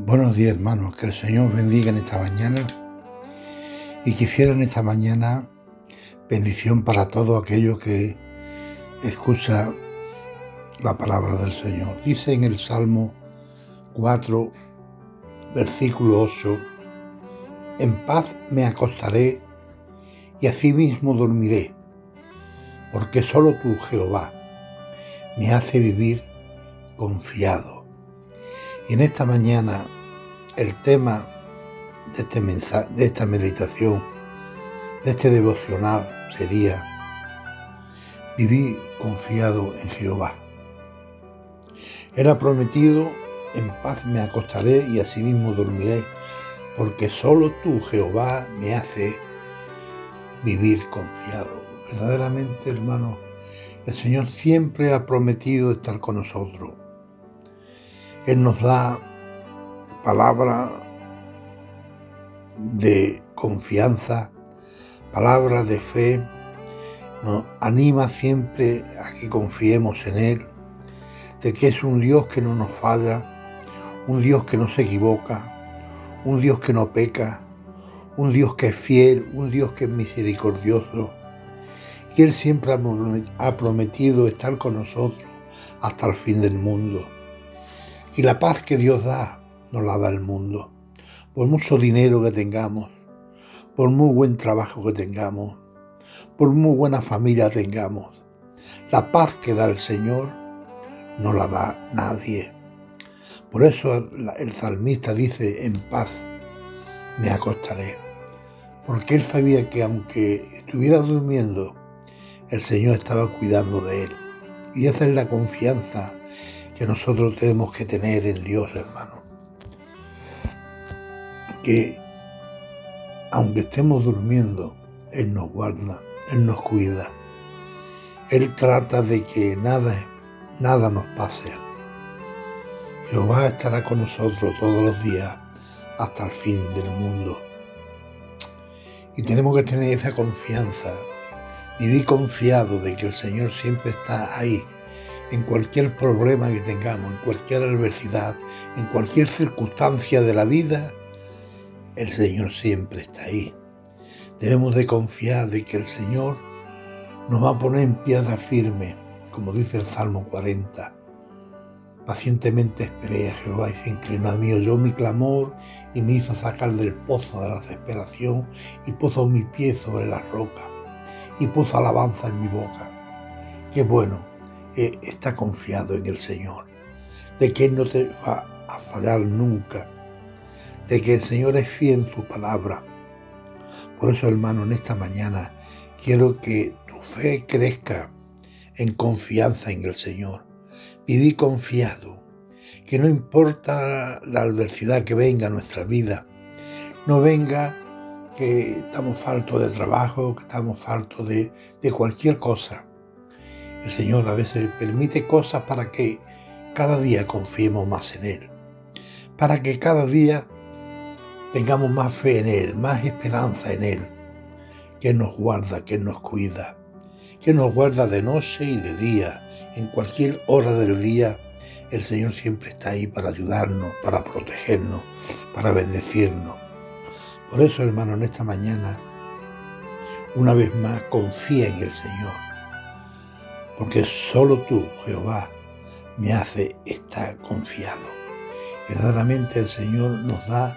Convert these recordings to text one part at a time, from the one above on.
Buenos días hermanos, que el Señor bendiga en esta mañana y quisiera en esta mañana bendición para todo aquello que escucha la palabra del Señor. Dice en el Salmo 4, versículo 8, en paz me acostaré y asimismo dormiré, porque solo tú, Jehová, me hace vivir confiado. Y en esta mañana el tema de, este mensaje, de esta meditación, de este devocional sería vivir confiado en Jehová. Ha prometido, en paz me acostaré y asimismo dormiré, porque solo tú, Jehová, me hace vivir confiado. Verdaderamente, hermano, el Señor siempre ha prometido estar con nosotros él nos da palabra de confianza, palabra de fe, nos anima siempre a que confiemos en Él, de que es un Dios que no nos falla, un Dios que no se equivoca, un Dios que no peca, un Dios que es fiel, un Dios que es misericordioso. Y Él siempre ha prometido estar con nosotros hasta el fin del mundo. Y la paz que Dios da, nos la da el mundo. Por mucho dinero que tengamos, por muy buen trabajo que tengamos, por muy buena familia tengamos, la paz que da el Señor no la da nadie. Por eso el salmista dice, en paz me acostaré. Porque él sabía que aunque estuviera durmiendo, el Señor estaba cuidando de él. Y esa es la confianza que nosotros tenemos que tener en Dios, hermano. Que aunque estemos durmiendo, Él nos guarda, Él nos cuida. Él trata de que nada, nada nos pase. Jehová estará con nosotros todos los días hasta el fin del mundo. Y tenemos que tener esa confianza, vivir confiado de que el Señor siempre está ahí en cualquier problema que tengamos, en cualquier adversidad, en cualquier circunstancia de la vida, el Señor siempre está ahí. Debemos de confiar de que el Señor nos va a poner en piedra firme, como dice el Salmo 40. Pacientemente esperé a Jehová y se inclinó a mí, oyó mi clamor y me hizo sacar del pozo de la desesperación y puso mi pie sobre la roca y puso alabanza en mi boca. Qué bueno está confiado en el Señor, de que Él no te va a fallar nunca, de que el Señor es fiel en su palabra. Por eso, hermano, en esta mañana quiero que tu fe crezca en confianza en el Señor. Viví confiado, que no importa la adversidad que venga a nuestra vida, no venga que estamos faltos de trabajo, que estamos faltos de, de cualquier cosa. El Señor a veces permite cosas para que cada día confiemos más en Él, para que cada día tengamos más fe en Él, más esperanza en Él, que nos guarda, que nos cuida, que nos guarda de noche y de día, en cualquier hora del día. El Señor siempre está ahí para ayudarnos, para protegernos, para bendecirnos. Por eso, hermano, en esta mañana, una vez más, confía en el Señor porque solo tú, Jehová, me hace estar confiado. Verdaderamente el Señor nos da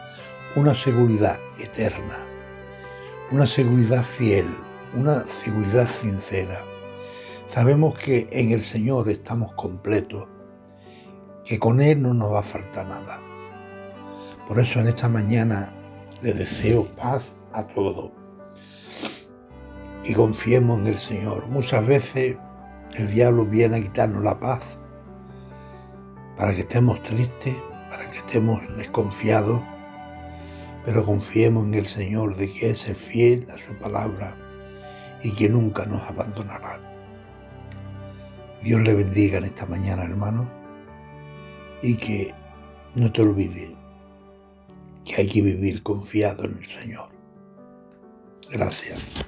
una seguridad eterna, una seguridad fiel, una seguridad sincera. Sabemos que en el Señor estamos completos, que con Él no nos va a faltar nada. Por eso en esta mañana le deseo paz a todos y confiemos en el Señor. Muchas veces el diablo viene a quitarnos la paz para que estemos tristes, para que estemos desconfiados, pero confiemos en el Señor de que es fiel a su palabra y que nunca nos abandonará. Dios le bendiga en esta mañana, hermano, y que no te olvides que hay que vivir confiado en el Señor. Gracias.